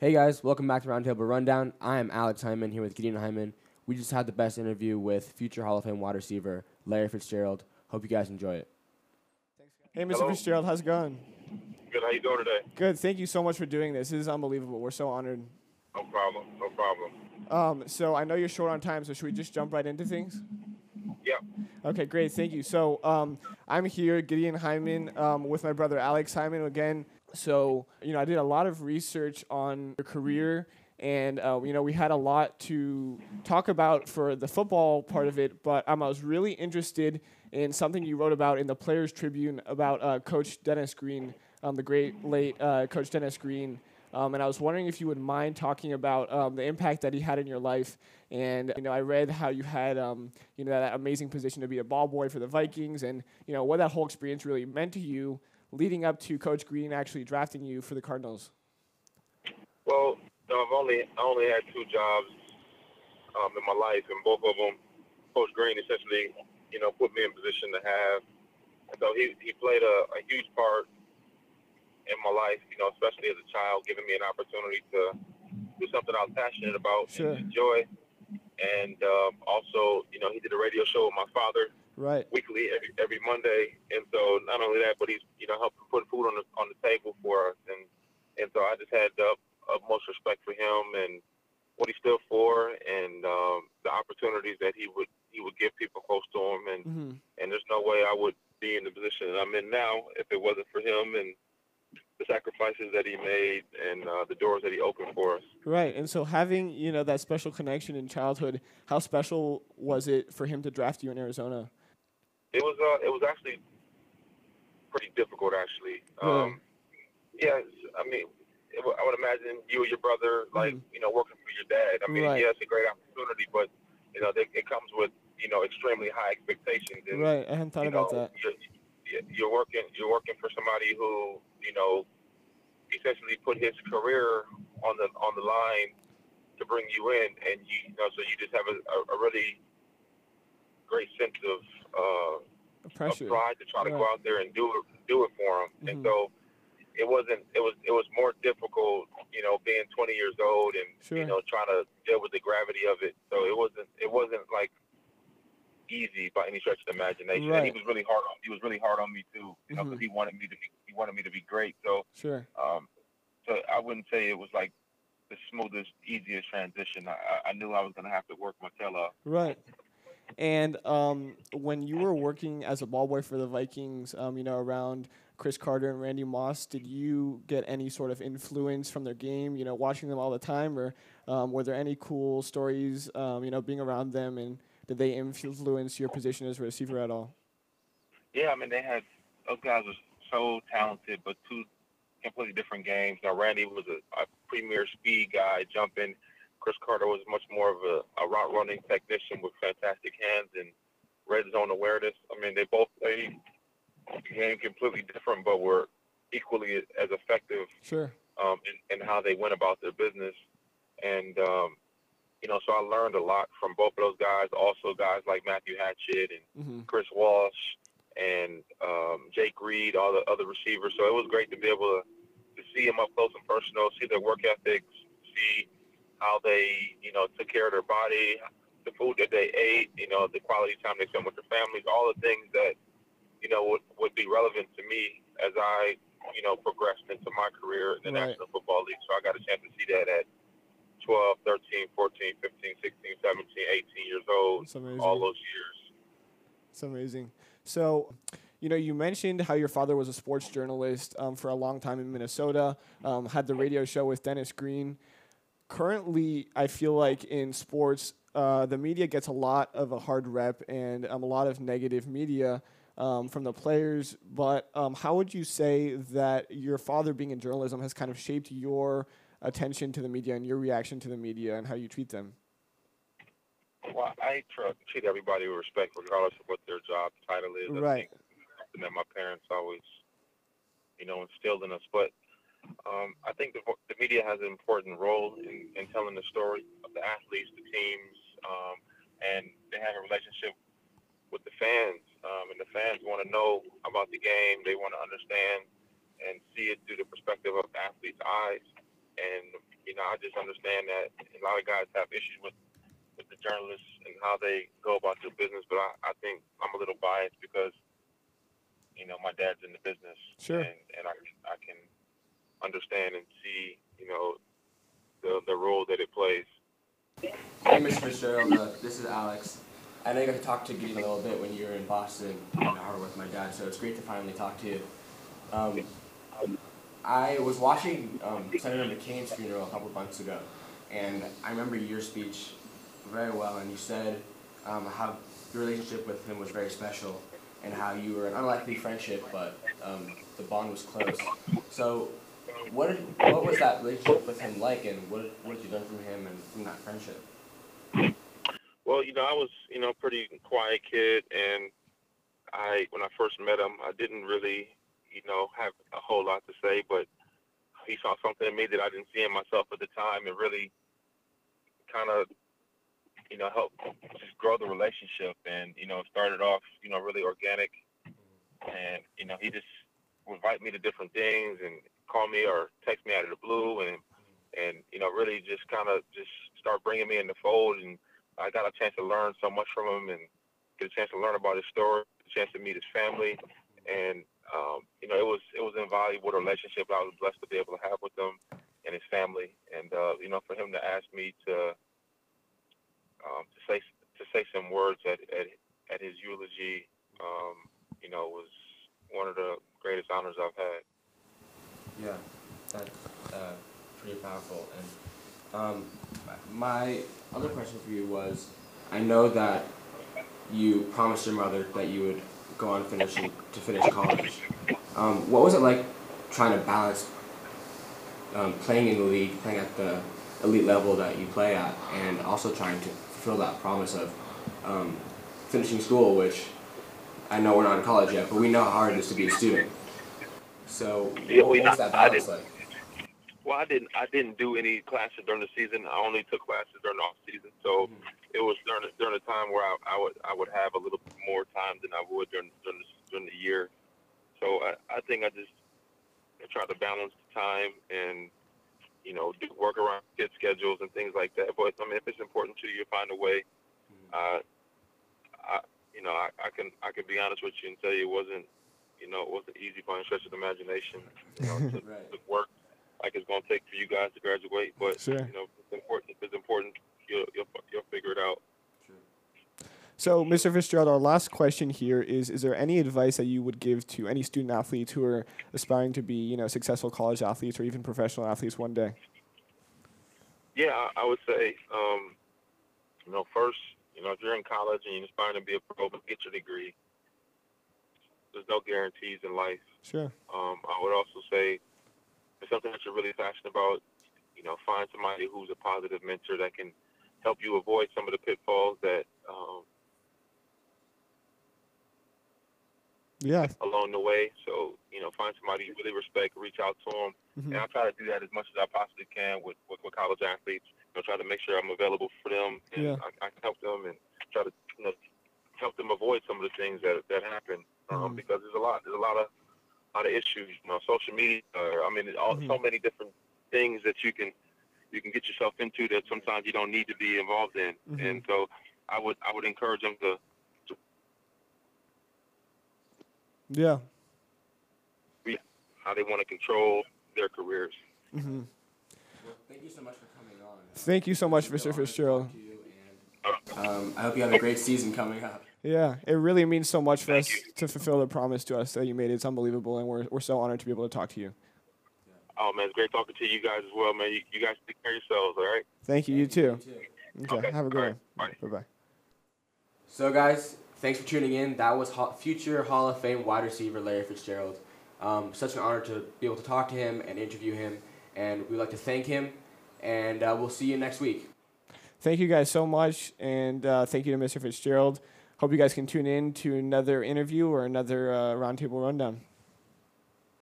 Hey guys, welcome back to Roundtable Rundown. I am Alex Hyman here with Gideon Hyman. We just had the best interview with future Hall of Fame wide receiver Larry Fitzgerald. Hope you guys enjoy it. Hey, Mr. Hello. Fitzgerald, how's it going? Good. How you doing today? Good. Thank you so much for doing this. This is unbelievable. We're so honored. No problem. No problem. Um, so I know you're short on time, so should we just jump right into things? Yep. Okay, great. Thank you. So um, I'm here, Gideon Hyman, um, with my brother Alex Hyman again. So you know, I did a lot of research on your career, and uh, you know, we had a lot to talk about for the football part of it. But um, I was really interested in something you wrote about in the Players Tribune about uh, Coach Dennis Green, um, the great late uh, Coach Dennis Green. Um, and I was wondering if you would mind talking about um, the impact that he had in your life. And you know, I read how you had um, you know that amazing position to be a ball boy for the Vikings, and you know what that whole experience really meant to you, leading up to Coach Green actually drafting you for the Cardinals. Well, I've only I only had two jobs um, in my life, and both of them, Coach Green essentially, you know, put me in position to have. And so he he played a, a huge part in my life, you know, especially as a child, giving me an opportunity to do something I was passionate about Sure. and enjoy. And um, also, you know, he did a radio show with my father Right. weekly every every Monday, and so not only that, but he's you know helping put food on the on the table for us, and and so I just had the utmost respect for him and what he stood for, and um, the opportunities that he would he would give people close to him, and hmm and there's no way I would be in the position that I'm in now if it wasn't for him and the sacrifices that he made and uh, the doors that he opened for us. Right. And so having you know that special connection in childhood, how special was it for him to draft you in Arizona? It was uh, it was actually pretty difficult, actually. Um, yeah, I mean, it, I would imagine you and your brother, like you know, working for your dad. I mean, Right. yeah, it's a great opportunity, but you know, they, it comes with you know extremely high expectations. And, Right. I hadn't thought about know, that. You're, you're- you're working you're working for somebody who you know essentially put his career on the on the line to bring you in, and you, you know, so you just have a, a, a really great sense of. Uh, Pressure. of pride to try to Right. go out there and do it do it for him. Mhm. And so it wasn't it was it was more difficult, you know, being 20 years old and Sure. you know trying to deal with the gravity of it. So it wasn't it wasn't like easy by any stretch of the imagination. And he was really hard on he was really hard on me too, you know, because he wanted me to be he wanted me to be great. So Sure. um so I wouldn't say it was like the smoothest, easiest transition. I, I- knew I was gonna have to work my tail off. Right. And um, when you were working as a ball boy for the Vikings, um, you know, around Cris Carter and Randy Moss, did you get any sort of influence from their game? You know, watching them all the time, or um, were there any cool stories? Um, you know, being around them, and did they influence your position as a receiver at all? Yeah, I mean they had those guys were so talented, but two completely different games. Now Randy was a, a premier speed guy, jumping. Cris Carter was much more of a, a route running technician with fantastic hands and red zone awareness. I mean they both played the game completely different, but were equally as effective Sure. um, in, in how they went about their business. And, um, you know, so I learned a lot from both of those guys. Also, guys like Matthew Hatchette and hmm Chris Walsh and um, Jake Reed, all the other receivers. So it was great to be able to, to see them up close and personal, see their work ethics, how they, you know, took care of their body, the food that they ate, you know, the quality time they spent with their families, all the things that, you know, would, would be relevant to me as I, you know, progressed into my career in the Right. National Football League. So I got a chance to see that at 12, 13, 14, 15, 16, 17, 18 years old, all those years. It's amazing. So, you know, you mentioned how your father was a sports journalist um, for a long time in Minnesota, um, had the radio show with Dennis Green. Currently, I feel like in sports, uh, the media gets a lot of a hard rep and um, a lot of negative media um, from the players. But um, how would you say that your father being in journalism has kind of shaped your attention to the media and your reaction to the media and how you treat them? Well, I tr- treat everybody with respect, regardless of what their job title is. I Right. think that my parents always, you know, instilled in us. But um, I think the, the media has an important role in, in telling the story of the athletes, the teams, um, and they have a relationship with the fans. Um, and the fans want to know about the game. They want to understand and see it through the perspective of the athlete's eyes. And you know. I just understand that a lot of guys have issues with with the journalists and how they go about their business. But I, I think I'm a little biased because you know my dad's in the business, Sure. and and I I can understand and see you know the the role that it plays. Hey, Mr. Fitzgerald, uh, this is Alex. I know you got to talk to Gideon a little bit when you were in Boston in Harvard with my dad, so it's great to finally talk to you. Um, I was watching um, Senator McCain's funeral a couple months ago, and I remember your speech very well, and you said um, how your relationship with him was very special, and how you were an unlikely friendship, but um, the bond was close. So, what did, what was that relationship with him like, and what, what did you learn from him and from that friendship? Well, you know, I was, you know, pretty quiet kid, and I, when I first met him, I didn't really, you know, have a whole lot to say, but he saw something in me that I didn't see in myself at the time, and really, kind of, you know, helped just grow the relationship, and you know, started off, you know, really organic, mm-hmm. and you know, he just invite me to different things and call me or text me out of the blue, and and you know, really just kind of just start bringing me in the fold and I got a chance to learn so much from him and get a chance to learn about his story, a chance to meet his family, and um, you know it was it was invaluable relationship I was blessed to be able to have with him and his family, and uh, you know for him to ask me to um, to say to say some words at at, at his eulogy, um, you know was one of the greatest honors I've had. Yeah, that's uh, pretty powerful. And um, my other question for you was, I know that you promised your mother that you would go on finishing to finish college. Um, what was it like trying to balance um, playing in the league, playing at the elite level that you play at, and also trying to fulfill that promise of um, finishing school, which I know we're not in college yet, but we know how hard it is to be a student. So, Yeah, what not- that balance like? Well, I didn't. I didn't do any classes during the season. I only took classes during the off season. So hmm. it was during the, during the time where I, I would I would have a little more time than I would during during the, during the year. So I, I think I just tried to balance the time and you know do work around kid schedules and things like that. But I mean, if it's important to you, find a way. Uh, I you know I, can I can be honest with you and tell you it wasn't you know it wasn't easy by any stretch of the imagination. You know, to, Right. to work like it's going to take for you guys to graduate. But Sure. you know, it's important. If it's important, you'll you'll, you'll figure it out. So, Mr. Fitzgerald, our last question here is: Is there any advice that you would give to any student athletes who are aspiring to be, you know, successful college athletes or even professional athletes one day? Yeah, I, I would say, um, you know, first, you know, if you're in college and you're aspiring to be a pro, but get your degree. There's no guarantees in life. Sure. Um, I would also say, if it's something that you're really passionate about, you know, find somebody who's a positive mentor that can help you avoid some of the pitfalls that um, Yeah. along the way. So, you know, find somebody you really respect, reach out to them. Mhm. And I try to do that as much as I possibly can with, with, with college athletes. You know, try to make sure I'm available for them and Yeah. I, I can help them and try to, you know, help them avoid some of the things that, that happen. Um, Mhm. because there's a lot, there's a lot of, lot of issues, you know, social media, uh, I mean, all, Mhm. so many different things that you can, you can get yourself into that sometimes you don't need to be involved in. And so I would, I would encourage them to, Yeah. how they want to control their careers. hmm Well, thank you so much for coming on. Thank you so much, Mr. been an honor to Fitzgerald. talk you, and, um, I hope you have a great season coming up. Yeah, it really means so much for Thank us you. to fulfill the promise to us that you made. It's unbelievable, and we're, we're so honored to be able to talk to you. Oh man, it's great talking to you guys as well, man. You, you guys take care of yourselves, all right? Thank you. You too. too. Okay. Okay, Have a good all right, one. Bye bye. So, guys, thanks for tuning in. That was Ho- future Hall of Fame wide receiver Larry Fitzgerald. Um, such an honor to be able to talk to him and interview him, and we'd like to thank him. And uh, we'll see you next week. Thank you guys so much, and uh, thank you to Mr. Fitzgerald. Hope you guys can tune in to another interview or another uh, roundtable rundown.